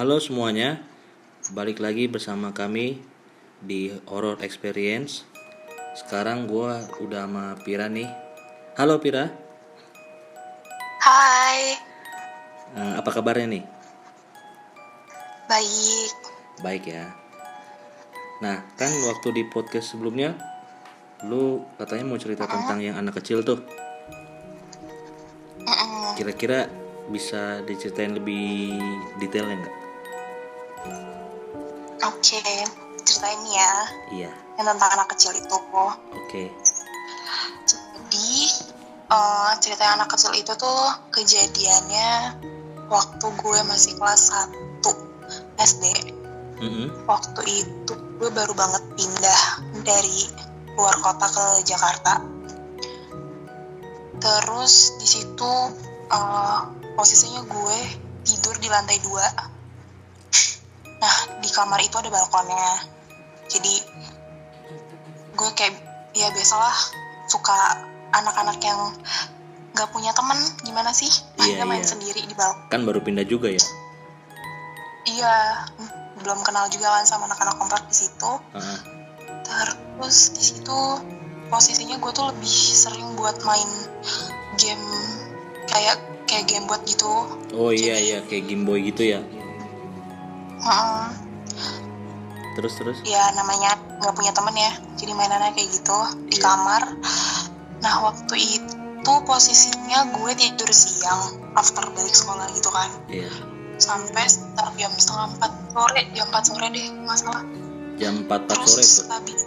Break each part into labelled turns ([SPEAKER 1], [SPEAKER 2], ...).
[SPEAKER 1] Halo semuanya, balik lagi bersama kami di Horror Experience. Sekarang gua udah sama Pira nih. Halo Pira,
[SPEAKER 2] Hai,
[SPEAKER 1] Eh, apa kabarnya nih?
[SPEAKER 2] baik.
[SPEAKER 1] Baik ya. Nah, kan waktu di podcast sebelumnya, lu katanya mau cerita tentang yang anak kecil tuh. Kira-kira bisa diceritain lebih detailnya nggak?
[SPEAKER 2] Oke, ceritain ya
[SPEAKER 1] Iya,
[SPEAKER 2] yang tentang anak kecil itu.
[SPEAKER 1] oke.
[SPEAKER 2] Jadi eh, cerita anak kecil itu tuh kejadiannya waktu gue masih kelas 1 SD.
[SPEAKER 1] Mm-mm.
[SPEAKER 2] Waktu itu gue baru banget pindah dari luar kota ke Jakarta. Terus di situ eh, posisinya gue tidur di lantai dua. Nah di kamar itu ada balkonnya. Jadi gue kayak ya biasalah suka anak-anak yang nggak punya temen gimana sih
[SPEAKER 1] Iya,
[SPEAKER 2] mainnya main
[SPEAKER 1] iya.
[SPEAKER 2] sendiri di balkon.
[SPEAKER 1] Kan baru pindah juga ya?
[SPEAKER 2] Iya belum kenal juga kan sama anak-anak komplek di situ.
[SPEAKER 1] Ah,
[SPEAKER 2] Terus di situ posisinya gue tuh lebih sering buat main game kayak kayak game buat gitu.
[SPEAKER 1] Oh iya iya, kayak Game Boy gitu ya. Terus terus.
[SPEAKER 2] Ya namanya nggak punya temen ya, jadi mainannya kayak gitu di
[SPEAKER 1] Iya.
[SPEAKER 2] kamar. Nah waktu itu posisinya gue tidur siang after balik sekolah gitu kan,
[SPEAKER 1] Iya.
[SPEAKER 2] sampai sekitar jam setengah empat sore, jam empat sore deh nggak salah.
[SPEAKER 1] Jam 4 4 sore
[SPEAKER 2] Terus
[SPEAKER 1] tuh.
[SPEAKER 2] habis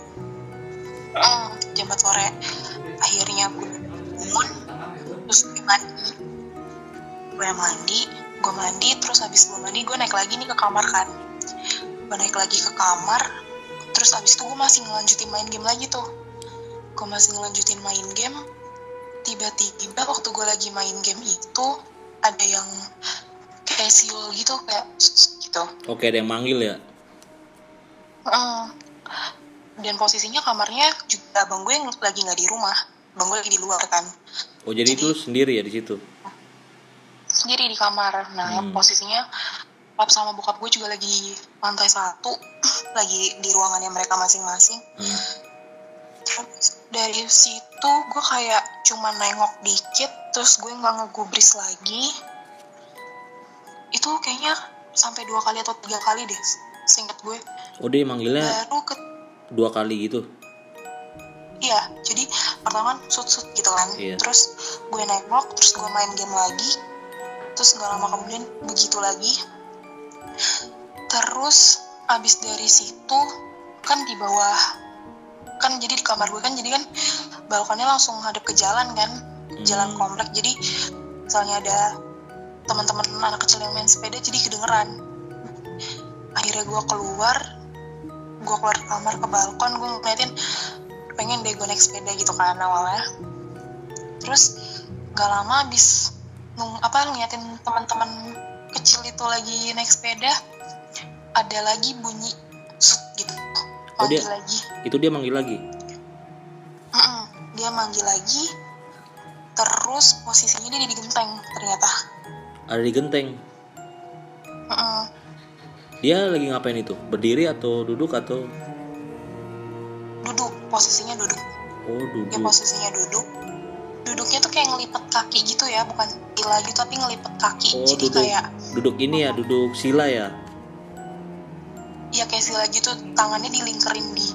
[SPEAKER 2] Hmm, jam 4 sore akhirnya gue bangun terus gue mandi gue mandi gue mandi terus habis gue mandi gue naik lagi nih ke kamar kan. Gue naik lagi ke kamar terus habis itu gue masih ngelanjutin main game lagi tuh. Gue masih ngelanjutin main game. Tiba-tiba waktu gue lagi main game itu ada yang kayak siul gitu kayak gitu.
[SPEAKER 1] Oke, ada yang manggil ya.
[SPEAKER 2] Dan posisinya kamarnya juga abang gue lagi nggak di rumah, abang gue lagi di luar kan,
[SPEAKER 1] Oh, jadi itu lu sendiri ya di situ.
[SPEAKER 2] Sendiri di kamar. Nah,
[SPEAKER 1] Hmm.
[SPEAKER 2] posisinya pap sama bokap gue juga lagi lantai satu, lagi di ruangannya mereka masing-masing.
[SPEAKER 1] Hmm.
[SPEAKER 2] Terus dari situ gue kayak cuma nengok dikit, terus gue nggak ngegubris lagi. Itu kayaknya sampai dua kali atau tiga kali deh, seingat gue.
[SPEAKER 1] Oh, dia manggilnya
[SPEAKER 2] Baru ke
[SPEAKER 1] dua kali gitu.
[SPEAKER 2] Iya, jadi pertama kan sut-sut gitu kan.
[SPEAKER 1] Iya.
[SPEAKER 2] Terus gue nengok, terus gue main game lagi. Terus gak lama kemudian begitu lagi. Terus abis dari situ kan di bawah kan jadi di kamar gue kan jadi kan balkonnya langsung hadap ke jalan kan jalan
[SPEAKER 1] Hmm.
[SPEAKER 2] komplek jadi misalnya ada teman-teman anak kecil yang main sepeda jadi kedengeran akhirnya gue keluar gue keluar kamar ke balkon gue ngeliatin pengen deh gue naik sepeda gitu kan awalnya terus gak lama abis apa ngeliatin teman-teman kecil itu lagi naik sepeda ada lagi bunyi sut gitu
[SPEAKER 1] Oh, dia-
[SPEAKER 2] manggil lagi
[SPEAKER 1] Itu dia manggil lagi.
[SPEAKER 2] Mm-mm. dia manggil lagi terus posisinya dia di genteng ternyata
[SPEAKER 1] Ada di genteng.
[SPEAKER 2] Mm-mm.
[SPEAKER 1] Dia lagi ngapain itu? Berdiri atau duduk atau
[SPEAKER 2] duduk posisinya duduk
[SPEAKER 1] Oh,
[SPEAKER 2] dia
[SPEAKER 1] duduk.
[SPEAKER 2] posisinya duduk duduknya tuh kayak ngelipet kaki gitu ya bukan sila gitu tapi ngelipet kaki.
[SPEAKER 1] Oh,
[SPEAKER 2] jadi
[SPEAKER 1] duduk,
[SPEAKER 2] kayak
[SPEAKER 1] duduk ini ya duduk sila ya?
[SPEAKER 2] Iya kayak sila gitu tangannya dilingkerin di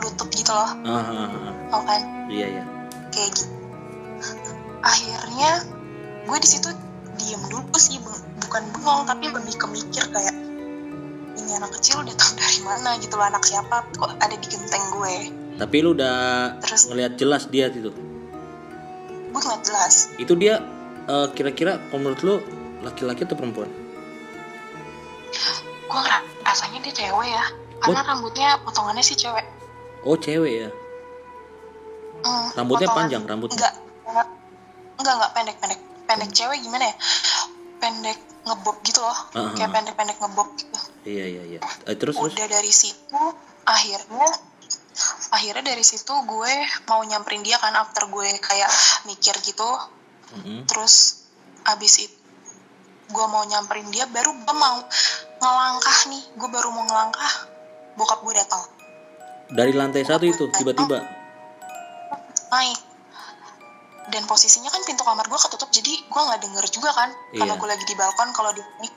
[SPEAKER 2] lutut gitu loh.
[SPEAKER 1] Ah, ah, ah.
[SPEAKER 2] Kan?
[SPEAKER 1] iya iya.
[SPEAKER 2] Kayak gitu. Akhirnya gue di situ diem dulu sih bukan bengong tapi lebih ke mikir kayak ini anak kecil udah tau dari mana gitu loh anak siapa kok ada di genteng gue?
[SPEAKER 1] Tapi lu udah
[SPEAKER 2] Terus,
[SPEAKER 1] ngelihat jelas dia
[SPEAKER 2] gitu? 2015
[SPEAKER 1] itu dia uh, kira-kira uh, menurut lo laki-laki atau perempuan?
[SPEAKER 2] Gue rasanya dia cewek ya. Karena What? rambutnya potongannya sih cewek.
[SPEAKER 1] Oh cewek ya?
[SPEAKER 2] Mm,
[SPEAKER 1] rambutnya
[SPEAKER 2] potongan,
[SPEAKER 1] panjang rambutnya
[SPEAKER 2] enggak enggak enggak, enggak pendek pendek. Pendek hmm. cewek gimana ya? Pendek ngebob gitu loh.
[SPEAKER 1] Uh-huh.
[SPEAKER 2] kayak
[SPEAKER 1] ah.
[SPEAKER 2] pendek-pendek ngebob gitu.
[SPEAKER 1] Iya iya iya. Uh, terus
[SPEAKER 2] udah terus? dari situ akhirnya akhirnya dari situ gue mau nyamperin dia kan after gue kayak mikir gitu
[SPEAKER 1] Mm-mm.
[SPEAKER 2] terus abis itu gue mau nyamperin dia baru gue mau ngelangkah nih gue baru mau ngelangkah bokap gue datang
[SPEAKER 1] Dari lantai satu itu tiba-tiba.
[SPEAKER 2] naik dan posisinya kan pintu kamar gue ketutup jadi gue nggak denger juga kan karena
[SPEAKER 1] Iya.
[SPEAKER 2] gue lagi di balkon kalau naik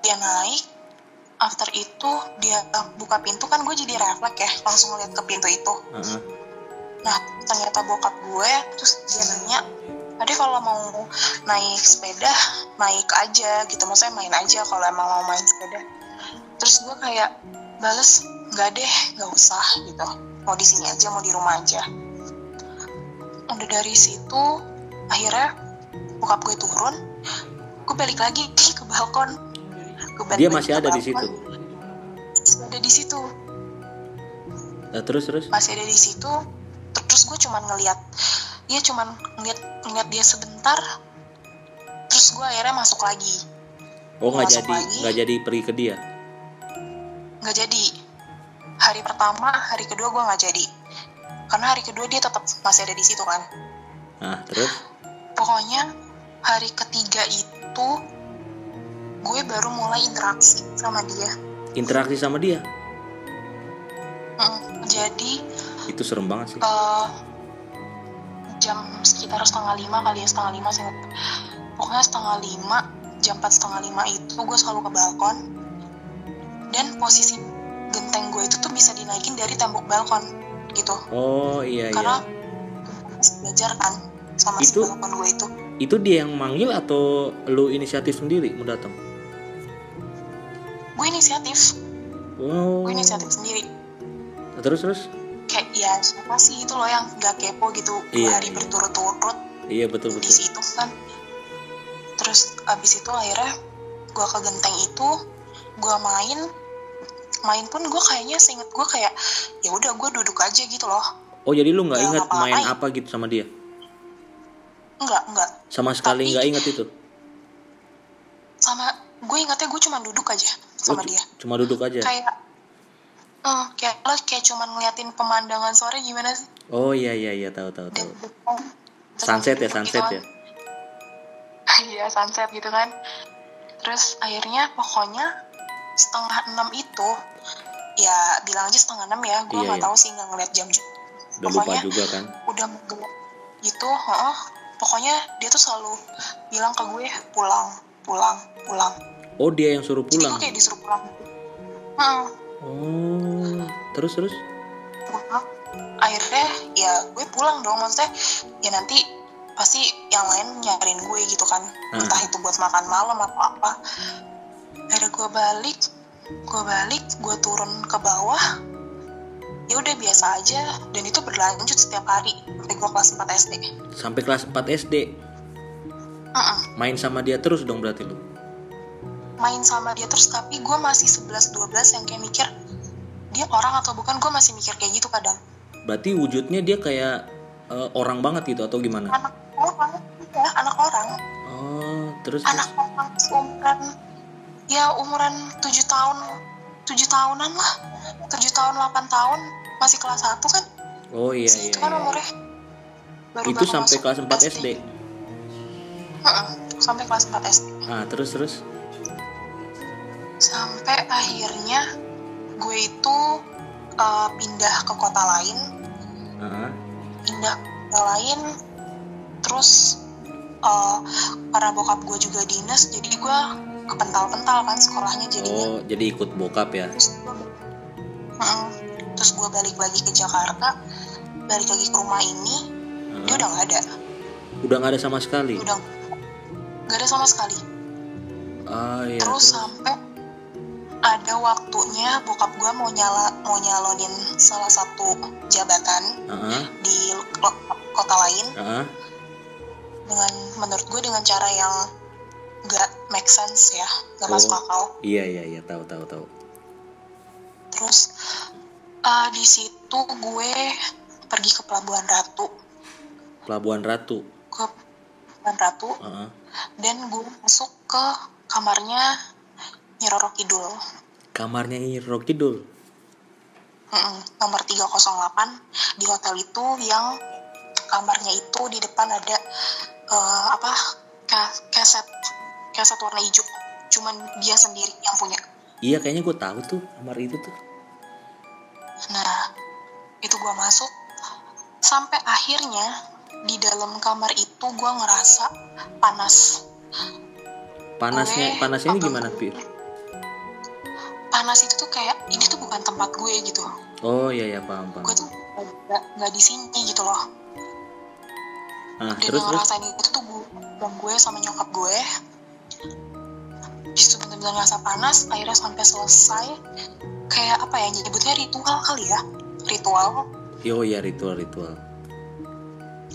[SPEAKER 2] dia naik after itu dia buka pintu kan gue jadi refleks ya langsung ngeliat ke pintu itu.
[SPEAKER 1] Heeh.
[SPEAKER 2] nah ternyata bokap gue terus dia nanya Ade kalau mau naik sepeda naik aja gitu. Maksudnya main aja kalau emang mau main sepeda. Terus gue kayak bales nggak deh nggak usah gitu. Mau di sini aja mau di rumah aja. Udah dari situ akhirnya bokap gue turun gue balik lagi ke balkon Balik
[SPEAKER 1] Dia masih ada di situ.
[SPEAKER 2] Ada di situ
[SPEAKER 1] Nah, terus terus.
[SPEAKER 2] masih ada di situ terus gue cuman ngeliat dia cuman ngeliat ngeliat dia sebentar terus gue akhirnya masuk lagi
[SPEAKER 1] Oh nggak jadi nggak jadi pergi ke dia.
[SPEAKER 2] nggak jadi hari pertama hari kedua gue nggak jadi karena hari kedua dia tetap masih ada di situ kan
[SPEAKER 1] Nah terus.
[SPEAKER 2] pokoknya hari ketiga itu gue baru mulai interaksi sama dia
[SPEAKER 1] Interaksi sama dia.
[SPEAKER 2] Mm, jadi
[SPEAKER 1] Itu serem banget sih.
[SPEAKER 2] eh, jam sekitar setengah lima kali ya setengah lima sih pokoknya setengah lima jam empat setengah lima itu gue selalu ke balkon dan posisi genteng gue itu tuh bisa dinaikin dari tembok balkon gitu
[SPEAKER 1] Oh iya
[SPEAKER 2] karena
[SPEAKER 1] iya.
[SPEAKER 2] belajar kan sama si
[SPEAKER 1] Itu-
[SPEAKER 2] balkon gue itu
[SPEAKER 1] Itu dia yang manggil atau lu inisiatif sendiri mau datang?
[SPEAKER 2] Gue inisiatif
[SPEAKER 1] Oh.
[SPEAKER 2] gue inisiatif sendiri
[SPEAKER 1] Terus terus.
[SPEAKER 2] kayak ya siapa sih itu loh yang gak kepo gitu
[SPEAKER 1] Iya,
[SPEAKER 2] hari
[SPEAKER 1] iya.
[SPEAKER 2] berturut-turut
[SPEAKER 1] Iya betul
[SPEAKER 2] di
[SPEAKER 1] betul.
[SPEAKER 2] situ kan terus abis itu akhirnya gue ke genteng itu gue main main pun gue kayaknya seinget gue kayak ya udah gue duduk aja gitu loh
[SPEAKER 1] Oh jadi lu nggak
[SPEAKER 2] Ya,
[SPEAKER 1] ingat
[SPEAKER 2] ngapa-ngapain.
[SPEAKER 1] main apa gitu sama dia?
[SPEAKER 2] enggak enggak
[SPEAKER 1] Sama sekali nggak ingat itu.
[SPEAKER 2] sama gue ingatnya gue cuma duduk aja sama
[SPEAKER 1] cu-
[SPEAKER 2] dia
[SPEAKER 1] Cuma duduk aja.
[SPEAKER 2] kayak eh, kayak lo kayak cuma ngeliatin pemandangan sore gimana sih
[SPEAKER 1] Oh iya iya iya tahu tahu tahu.
[SPEAKER 2] terus
[SPEAKER 1] Sunset ya
[SPEAKER 2] duduk
[SPEAKER 1] sunset
[SPEAKER 2] gitu
[SPEAKER 1] ya.
[SPEAKER 2] iya sunset gitu kan terus akhirnya pokoknya setengah enam itu ya bilang aja setengah enam ya gue
[SPEAKER 1] Iya,
[SPEAKER 2] nggak
[SPEAKER 1] iya.
[SPEAKER 2] tahu sih nggak ngeliat jam juga
[SPEAKER 1] Udah lupa
[SPEAKER 2] pokoknya
[SPEAKER 1] juga kan.
[SPEAKER 2] udah gitu heeh. pokoknya dia tuh selalu bilang ke gue pulang pulang pulang
[SPEAKER 1] Oh dia yang suruh
[SPEAKER 2] jadi
[SPEAKER 1] pulang.
[SPEAKER 2] gue kayak disuruh pulang Heeh,
[SPEAKER 1] Oh terus terus.
[SPEAKER 2] pulang akhirnya ya gue pulang dong maksudnya ya nanti pasti yang lain nyariin gue gitu kan
[SPEAKER 1] Hmm.
[SPEAKER 2] entah itu buat makan malam atau apa akhirnya gue balik gue balik gue turun ke bawah ya udah biasa aja dan itu berlanjut setiap hari sampai gue kelas 4 SD
[SPEAKER 1] Sampai kelas 4 SD
[SPEAKER 2] Heeh.
[SPEAKER 1] main sama dia terus dong berarti lu.
[SPEAKER 2] Main sama dia terus tapi gue masih 11-12 yang kayak mikir dia orang atau bukan gue masih mikir kayak gitu kadang
[SPEAKER 1] Berarti wujudnya dia kayak eh, orang banget gitu atau gimana?
[SPEAKER 2] anak orang ya anak orang
[SPEAKER 1] Oh terus
[SPEAKER 2] anak
[SPEAKER 1] terus.
[SPEAKER 2] orang umuran ya umuran 7 tahun 7 tahunan lah 7 tahun 8 tahun masih kelas 1 kan
[SPEAKER 1] Oh iya iya.
[SPEAKER 2] itu kan
[SPEAKER 1] iya.
[SPEAKER 2] umurnya baru
[SPEAKER 1] Itu sampai kelas 4 SD.
[SPEAKER 2] Heeh, sampai kelas 4 SD
[SPEAKER 1] Ah terus terus.
[SPEAKER 2] Sampai akhirnya gue itu eh, pindah ke kota lain
[SPEAKER 1] Ah,
[SPEAKER 2] pindah ke kota lain terus eh, karena bokap gue juga dinas jadi gue kepental-pental kan sekolahnya jadinya
[SPEAKER 1] Oh jadi ikut bokap ya?
[SPEAKER 2] terus gue Mm-mm. terus gue balik lagi ke Jakarta balik lagi ke rumah ini dia
[SPEAKER 1] Ah,
[SPEAKER 2] udah nggak ada
[SPEAKER 1] udah nggak ada sama sekali.
[SPEAKER 2] udah nggak ada sama sekali
[SPEAKER 1] Ah iya.
[SPEAKER 2] terus sampai ada waktunya bokap gue mau nyala mau nyalonin salah satu jabatan
[SPEAKER 1] Ah,
[SPEAKER 2] di lo- kota lain
[SPEAKER 1] ah,
[SPEAKER 2] dengan menurut gue dengan cara yang nggak make sense ya nggak masuk
[SPEAKER 1] Oh.
[SPEAKER 2] akal
[SPEAKER 1] iya iya iya tahu tahu tahu.
[SPEAKER 2] terus eh, di situ gue pergi ke Pelabuhan Ratu
[SPEAKER 1] Pelabuhan Ratu.
[SPEAKER 2] ke Pelabuhan Ratu
[SPEAKER 1] Ah,
[SPEAKER 2] dan gue masuk ke kamarnya Nyi Roro Kidul.
[SPEAKER 1] Kamarnya Hiro Kidul.
[SPEAKER 2] Mm-mm, nomor 308 di hotel itu yang kamarnya itu di depan ada eh, apa ka- keset keset warna hijau. Cuman dia sendiri yang punya.
[SPEAKER 1] Iya kayaknya gue tahu tuh kamar itu tuh.
[SPEAKER 2] Nah itu gue masuk. Sampai akhirnya di dalam kamar itu gue ngerasa panas.
[SPEAKER 1] Panasnya
[SPEAKER 2] Gue-
[SPEAKER 1] panasnya ini gimana pir
[SPEAKER 2] panas itu tuh kayak ini tuh bukan tempat gue gitu.
[SPEAKER 1] Oh iya ya paham paham.
[SPEAKER 2] Gue tuh nggak nggak di sini gitu loh.
[SPEAKER 1] Ah
[SPEAKER 2] dan
[SPEAKER 1] terus
[SPEAKER 2] yang
[SPEAKER 1] terus?
[SPEAKER 2] ngerasain itu tuh gue gue sama nyokap gue. Di situ bener-bener ngerasa panas akhirnya sampai selesai. Kayak apa ya nyebutnya ritual kali ya? Ritual.
[SPEAKER 1] Oh iya ritual ritual.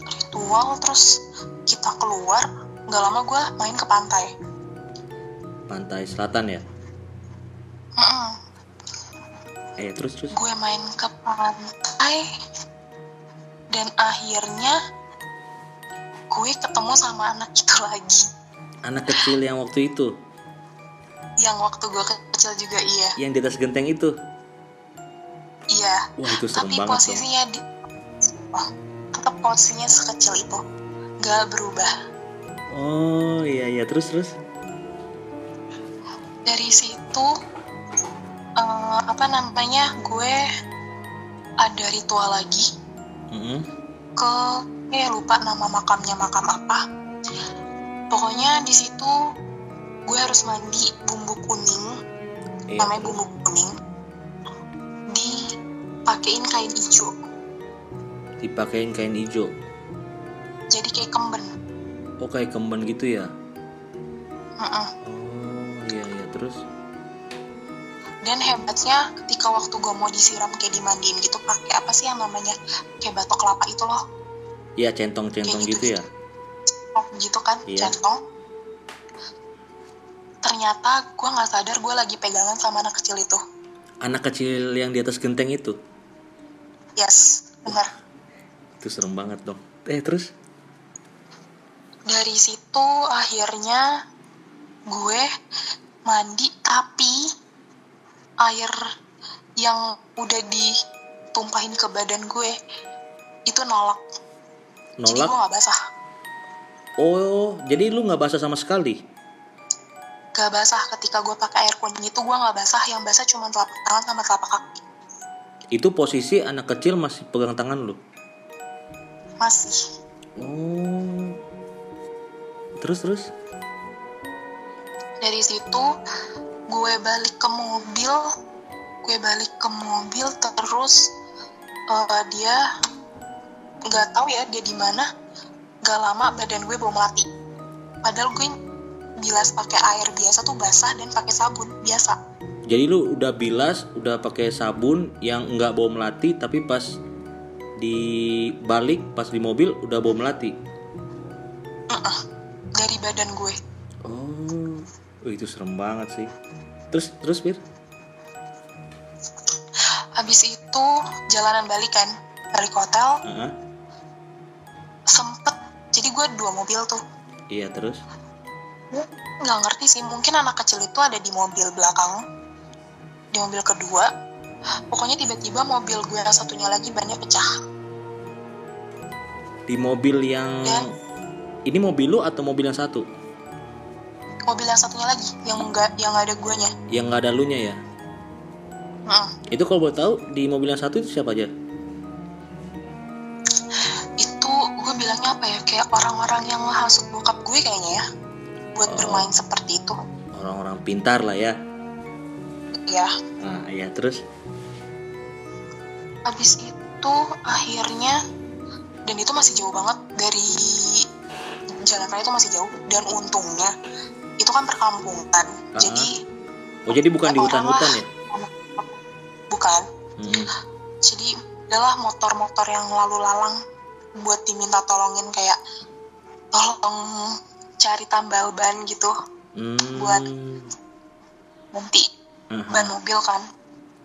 [SPEAKER 2] Ritual terus kita keluar nggak lama gue main ke pantai.
[SPEAKER 1] Pantai selatan ya
[SPEAKER 2] Mm-mm.
[SPEAKER 1] eh terus terus.
[SPEAKER 2] Gue main ke pantai dan akhirnya gue ketemu sama anak itu lagi.
[SPEAKER 1] Anak kecil yang waktu itu?
[SPEAKER 2] Yang waktu gue kecil juga iya.
[SPEAKER 1] Yang di atas genteng itu?
[SPEAKER 2] Iya.
[SPEAKER 1] Wah itu serem
[SPEAKER 2] tapi
[SPEAKER 1] banget dong
[SPEAKER 2] posisinya di oh, tetap posisinya sekecil itu. Nggak berubah.
[SPEAKER 1] Oh iya iya. Terus terus?
[SPEAKER 2] Dari situ eh, apa namanya gue ada ritual lagi.
[SPEAKER 1] Mm-mm.
[SPEAKER 2] ke eh lupa nama makamnya makam apa. Pokoknya di situ gue harus mandi bumbu kuning
[SPEAKER 1] iya.
[SPEAKER 2] namanya bumbu kuning dipakein kain hijau.
[SPEAKER 1] Dipakein kain hijau?
[SPEAKER 2] Jadi kayak kemben.
[SPEAKER 1] Oh kayak kemben gitu ya?
[SPEAKER 2] Mm-mm.
[SPEAKER 1] oh iya iya. Terus
[SPEAKER 2] dan hebatnya ketika waktu gue mau disiram kayak dimandiin gitu pakai apa sih yang namanya? Kayak batok kelapa itu loh.
[SPEAKER 1] Iya centong centong
[SPEAKER 2] Kayak
[SPEAKER 1] gitu
[SPEAKER 2] gitu.
[SPEAKER 1] ya?
[SPEAKER 2] Oh, gitu kan
[SPEAKER 1] Iya.
[SPEAKER 2] centong. Ternyata gue nggak sadar gue lagi pegangan sama anak kecil itu.
[SPEAKER 1] Anak kecil yang di atas genteng itu?
[SPEAKER 2] Yes benar.
[SPEAKER 1] Itu serem banget dong. Eh terus?
[SPEAKER 2] Dari situ akhirnya gue mandi tapi air yang udah ditumpahin ke badan gue itu nolak. Jadi gue
[SPEAKER 1] nolak
[SPEAKER 2] nggak basah.
[SPEAKER 1] Oh jadi lu nggak basah sama sekali?
[SPEAKER 2] Gak basah. Ketika gue pakai air kuning itu gue nggak basah. Yang basah cuma telapak tangan sama telapak kaki.
[SPEAKER 1] Itu posisi anak kecil masih pegang tangan lu?
[SPEAKER 2] Masih.
[SPEAKER 1] Oh. Terus terus?
[SPEAKER 2] Dari situ gue balik ke mobil gue balik ke mobil terus eh, dia nggak tahu ya dia di mana nggak lama badan gue bau melati. Padahal gue bilas pakai air biasa tuh basah dan pakai sabun biasa.
[SPEAKER 1] Jadi lu udah bilas udah pakai sabun yang nggak bau melati tapi pas di balik pas di mobil udah bau melati?
[SPEAKER 2] Mm-mm. dari badan gue
[SPEAKER 1] oh, itu serem banget sih. Terus terus bir
[SPEAKER 2] habis itu jalanan balik kan balik hotel
[SPEAKER 1] Heeh.
[SPEAKER 2] sempet. Jadi gue dua mobil tuh.
[SPEAKER 1] Iya terus?
[SPEAKER 2] Gue nggak ngerti sih mungkin anak kecil itu ada di mobil belakang di mobil kedua. Pokoknya tiba-tiba mobil gue yang satunya lagi bannya pecah.
[SPEAKER 1] Di mobil yang
[SPEAKER 2] Ya.
[SPEAKER 1] ini mobil lu atau mobil yang satu
[SPEAKER 2] mobil yang satunya lagi yang enggak yang ada guanya.
[SPEAKER 1] Yang nggak ada lu nya ya?
[SPEAKER 2] Mm.
[SPEAKER 1] itu kalau boleh tahu di mobil yang satu itu siapa aja?
[SPEAKER 2] Itu gue bilangnya apa ya? Kayak orang-orang yang menghasut bokap gue kayaknya ya buat
[SPEAKER 1] Oh.
[SPEAKER 2] bermain seperti itu.
[SPEAKER 1] Orang-orang pintar lah ya.
[SPEAKER 2] Ya
[SPEAKER 1] nah ya terus?
[SPEAKER 2] Habis itu akhirnya dan itu masih jauh banget dari jalan raya itu masih jauh dan untungnya itu kan perkampungan
[SPEAKER 1] Ah.
[SPEAKER 2] jadi
[SPEAKER 1] oh jadi bukan
[SPEAKER 2] Ya,
[SPEAKER 1] di hutan-hutan ya
[SPEAKER 2] bukan
[SPEAKER 1] Mm-mm.
[SPEAKER 2] jadi adalah motor-motor yang lalu lalang buat diminta tolongin kayak tolong cari tambal ban gitu
[SPEAKER 1] Hmm.
[SPEAKER 2] Buat- nanti
[SPEAKER 1] Aha.
[SPEAKER 2] ban mobil kan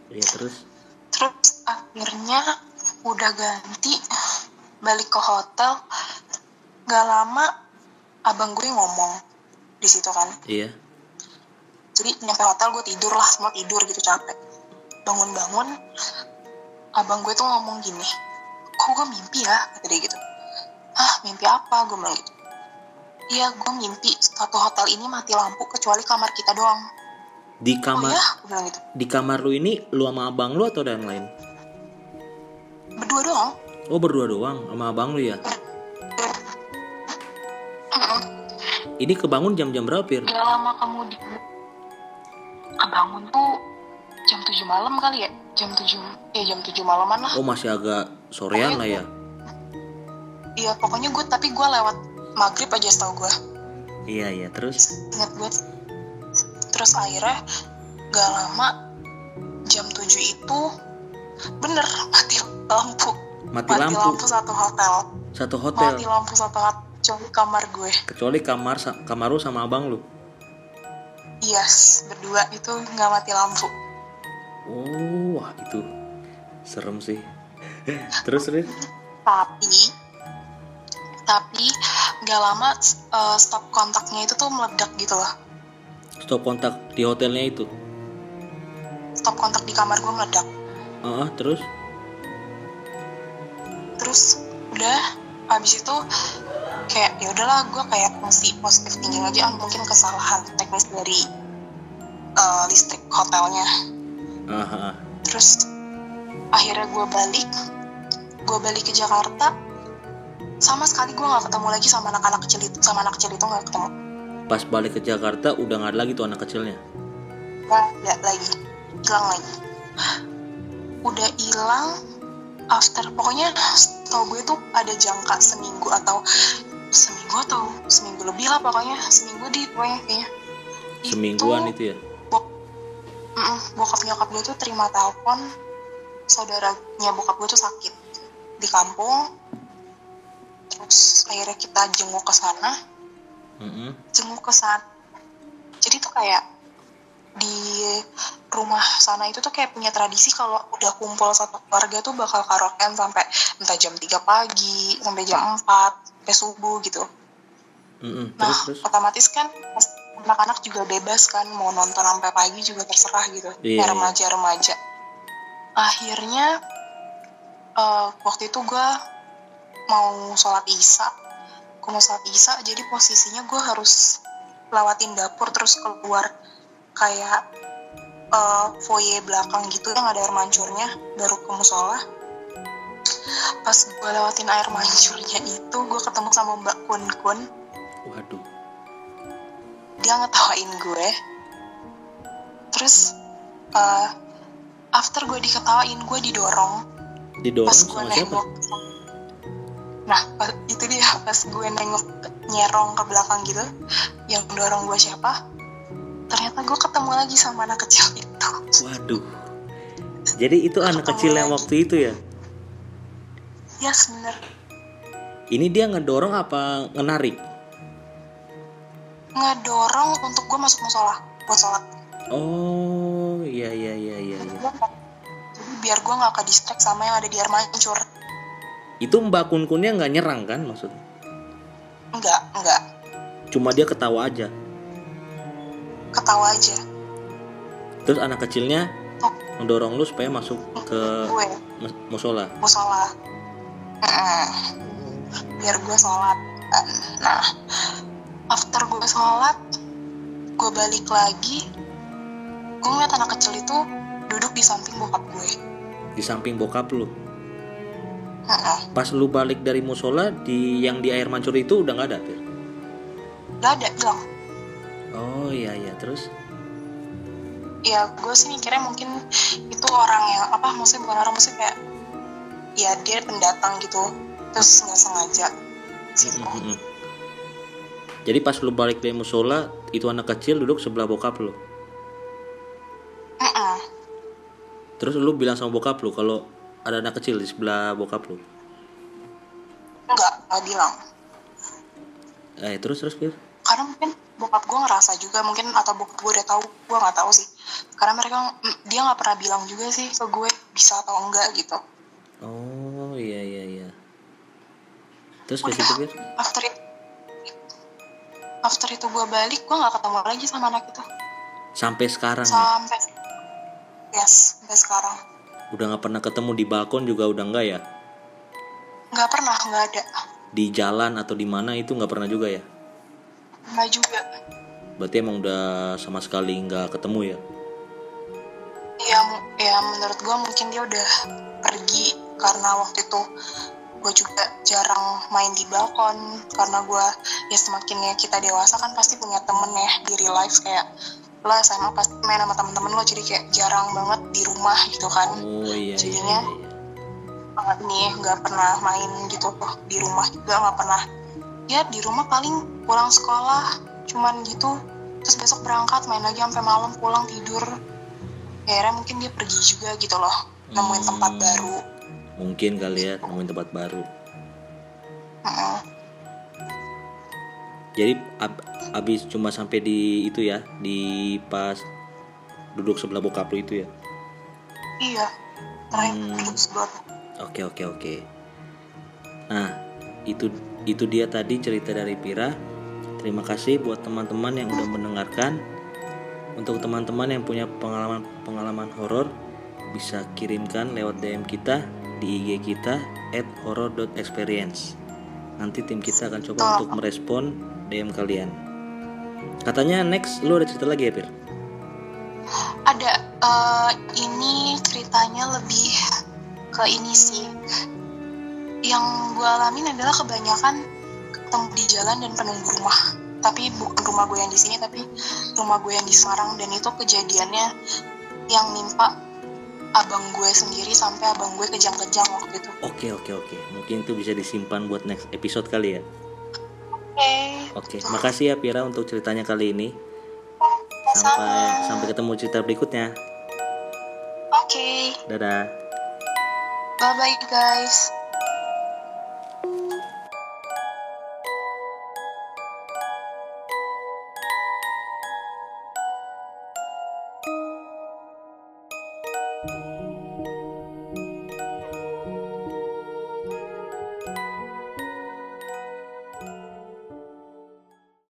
[SPEAKER 1] Iya terus
[SPEAKER 2] terus akhirnya udah ganti balik ke hotel gak lama abang gue ngomong di situ kan.
[SPEAKER 1] Iya.
[SPEAKER 2] Jadi nyampe hotel gue tidur lah semua tidur gitu capek. Bangun-bangun abang gue tuh ngomong gini kok gue mimpi ya? Kata dia gitu. Ah mimpi apa? Gue bilang gitu. Iya gue mimpi satu hotel ini mati lampu kecuali kamar kita doang.
[SPEAKER 1] Di kamar
[SPEAKER 2] oh ya gue bilang gitu.
[SPEAKER 1] di kamar lu ini lu sama abang lu atau ada yang lain?
[SPEAKER 2] berdua doang.
[SPEAKER 1] Oh berdua doang? Sama abang lu ya.
[SPEAKER 2] Mm-mm.
[SPEAKER 1] Ini kebangun jam-jam berapa Pir?
[SPEAKER 2] Gak lama kemudian. Kebangun tuh jam 7 malam kali ya. Jam 7 ya jam 7 malaman lah.
[SPEAKER 1] Oh masih agak sorean lah ya.
[SPEAKER 2] iya pokoknya gue tapi gue lewat maghrib aja setahu gue
[SPEAKER 1] Iya iya terus?
[SPEAKER 2] Ingat gue terus akhirnya gak lama jam 7 itu bener mati lampu.
[SPEAKER 1] Mati lampu.
[SPEAKER 2] satu hotel.
[SPEAKER 1] Satu
[SPEAKER 2] mati
[SPEAKER 1] hotel
[SPEAKER 2] lampu satu hotel kecuali kamar gue.
[SPEAKER 1] Kecuali kamar kamar lu sama abang lu.
[SPEAKER 2] yes berdua. Itu nggak mati lampu.
[SPEAKER 1] Oh wah itu serem sih. terus terus?
[SPEAKER 2] Tapi tapi nggak lama eh, stop kontaknya itu tuh meledak gitu loh.
[SPEAKER 1] Stop kontak di hotelnya itu.
[SPEAKER 2] stop kontak di kamar gue meledak.
[SPEAKER 1] Ah terus?
[SPEAKER 2] Terus udah habis itu kayak ya udahlah gue kayak mesti positif thinking aja ah, mungkin kesalahan teknis dari eh, listrik hotelnya
[SPEAKER 1] ah.
[SPEAKER 2] terus akhirnya gue balik gue balik ke Jakarta sama sekali gue nggak ketemu lagi sama anak-anak kecil itu sama anak kecil itu nggak ketemu
[SPEAKER 1] pas balik ke Jakarta udah nggak ada lagi tuh anak kecilnya.
[SPEAKER 2] nggak ada lagi hilang lagi udah hilang after pokoknya tau gue tuh ada jangka seminggu atau seminggu atau seminggu lebih lah pokoknya. Seminggu di pokoknya kayaknya.
[SPEAKER 1] Semingguan itu ya.
[SPEAKER 2] bok Mm-mm, bokap nyokap gue tuh terima telepon. Saudaranya bokap gue tuh sakit di kampung. Terus akhirnya kita jenguk ke sana.
[SPEAKER 1] Mm-mm.
[SPEAKER 2] jenguk ke sana. Jadi tuh kayak di rumah sana itu tuh kayak punya tradisi kalau udah kumpul satu keluarga tuh bakal karaokean sampai entah jam 3 pagi sampai jam 4 sampai subuh gitu.
[SPEAKER 1] Mm-mm.
[SPEAKER 2] nah
[SPEAKER 1] Terus terus.
[SPEAKER 2] otomatis kan anak-anak juga bebas kan mau nonton sampai pagi juga terserah gitu.
[SPEAKER 1] Iya,
[SPEAKER 2] ya remaja-remaja. Akhirnya eh, waktu itu gue mau sholat isya. Gue mau sholat isya jadi posisinya gue harus lewatin dapur terus keluar. Kayak eh, foyer belakang gitu yang ada air mancurnya baru ke musola pas gue lewatin air mancurnya itu gue ketemu sama mbak kun kun
[SPEAKER 1] Waduh.
[SPEAKER 2] dia ngetawain gue terus eh, after gue diketawain gue didorong
[SPEAKER 1] Didorong
[SPEAKER 2] pas gue
[SPEAKER 1] siapa?
[SPEAKER 2] nengok nah pas, itu dia pas gue nengok nyerong ke belakang gitu yang dorong gue siapa ternyata gue ketemu lagi sama anak kecil itu
[SPEAKER 1] Waduh. Jadi itu anak
[SPEAKER 2] Ketemu
[SPEAKER 1] kecil yang
[SPEAKER 2] lagi.
[SPEAKER 1] waktu itu ya.
[SPEAKER 2] Ya bener
[SPEAKER 1] Ini dia ngedorong apa ngenarik?
[SPEAKER 2] ngedorong untuk gue masuk musola buat sholat
[SPEAKER 1] Oh, iya iya iya iya. iya.
[SPEAKER 2] jadi biar gue nggak ke distract sama yang ada di air mancur
[SPEAKER 1] Itu Mbak Kun Kunnya nggak nyerang kan maksudnya?
[SPEAKER 2] enggak enggak
[SPEAKER 1] Cuma dia ketawa aja.
[SPEAKER 2] ketawa aja
[SPEAKER 1] Terus anak kecilnya
[SPEAKER 2] Oh.
[SPEAKER 1] ngedorong lu supaya masuk ke musola.
[SPEAKER 2] musola Mm-mm. biar gue sholat kan. nah after gue sholat gue balik lagi gue ngeliat anak kecil itu duduk di samping bokap gue
[SPEAKER 1] Di samping bokap lu.
[SPEAKER 2] Mm-mm.
[SPEAKER 1] Pas lu balik dari musola di yang di air mancur itu udah nggak ada, Pir?
[SPEAKER 2] gak ada hilang
[SPEAKER 1] Oh iya iya terus
[SPEAKER 2] ya gue sih mikirnya mungkin itu orang yang apa maksudnya bukan orang maksudnya kayak ya dia pendatang gitu terus nggak sengaja gitu.
[SPEAKER 1] Jadi pas lu balik dari musola itu anak kecil duduk sebelah bokap lu. Terus lu bilang sama bokap lu kalau ada anak kecil di sebelah bokap lu.
[SPEAKER 2] nggak nggak bilang
[SPEAKER 1] Eh terus terus Pir?
[SPEAKER 2] karena mungkin bokap gue ngerasa juga mungkin atau bokap gue udah tahu gue nggak tahu sih karena mereka mm, dia nggak pernah bilang juga sih ke gue bisa atau enggak gitu
[SPEAKER 1] Oh iya iya iya. Terus ke situ Pir?
[SPEAKER 2] after itu after itu gue balik gue nggak ketemu lagi sama anak itu
[SPEAKER 1] Sampai sekarang ya?
[SPEAKER 2] sampai yes sampai sekarang
[SPEAKER 1] udah nggak pernah ketemu di balkon juga udah nggak ya?
[SPEAKER 2] nggak pernah nggak ada
[SPEAKER 1] Di jalan atau di mana itu nggak pernah juga ya?
[SPEAKER 2] Enggak juga.
[SPEAKER 1] Berarti emang udah sama sekali nggak ketemu ya?
[SPEAKER 2] Ya, ya menurut gue mungkin dia udah pergi karena waktu itu gue juga jarang main di balkon karena gue ya semakin ya kita dewasa kan pasti punya temen ya di real life kayak lo SMA pasti main sama temen-temen lo jadi kayak jarang banget di rumah gitu kan
[SPEAKER 1] Oh iya iya.
[SPEAKER 2] Jadinya,
[SPEAKER 1] iya, iya.
[SPEAKER 2] nih nggak pernah main gitu loh di rumah juga nggak pernah ya di rumah paling pulang sekolah cuman gitu terus besok berangkat main lagi sampai malam pulang tidur ya akhirnya mungkin dia pergi juga gitu loh nemuin
[SPEAKER 1] Hmm.
[SPEAKER 2] tempat baru
[SPEAKER 1] Mungkin kali ya nemuin tempat baru. Jadi ab- abis cuma sampai di itu ya, di pas duduk sebelah bokap lu itu ya.
[SPEAKER 2] iya
[SPEAKER 1] Hmm.
[SPEAKER 2] duduk sebelah
[SPEAKER 1] Oke oke oke. Nah itu itu dia tadi cerita dari Pira. Terima kasih buat teman-teman yang udah mendengarkan. Untuk teman-teman yang punya pengalaman pengalaman horor bisa kirimkan lewat DM kita di IG kita @horror.experience. Nanti tim kita akan coba untuk merespon DM kalian. Katanya next lu ada cerita lagi ya Pir?
[SPEAKER 2] ada eh, ini ceritanya lebih ke ini sih yang gue alamin adalah kebanyakan ketemu di jalan dan penunggu rumah tapi bukan rumah gue yang di sini tapi rumah gue yang di Semarang dan itu kejadiannya yang nimpa abang gue sendiri sampai abang gue kejang-kejang waktu itu
[SPEAKER 1] Oke oke oke. Mungkin itu bisa disimpan buat next episode kali ya.
[SPEAKER 2] oke
[SPEAKER 1] Oke, makasih ya Pira untuk ceritanya kali ini. Sampai sampai ketemu cerita berikutnya.
[SPEAKER 2] oke
[SPEAKER 1] Dadah.
[SPEAKER 2] bye bye guys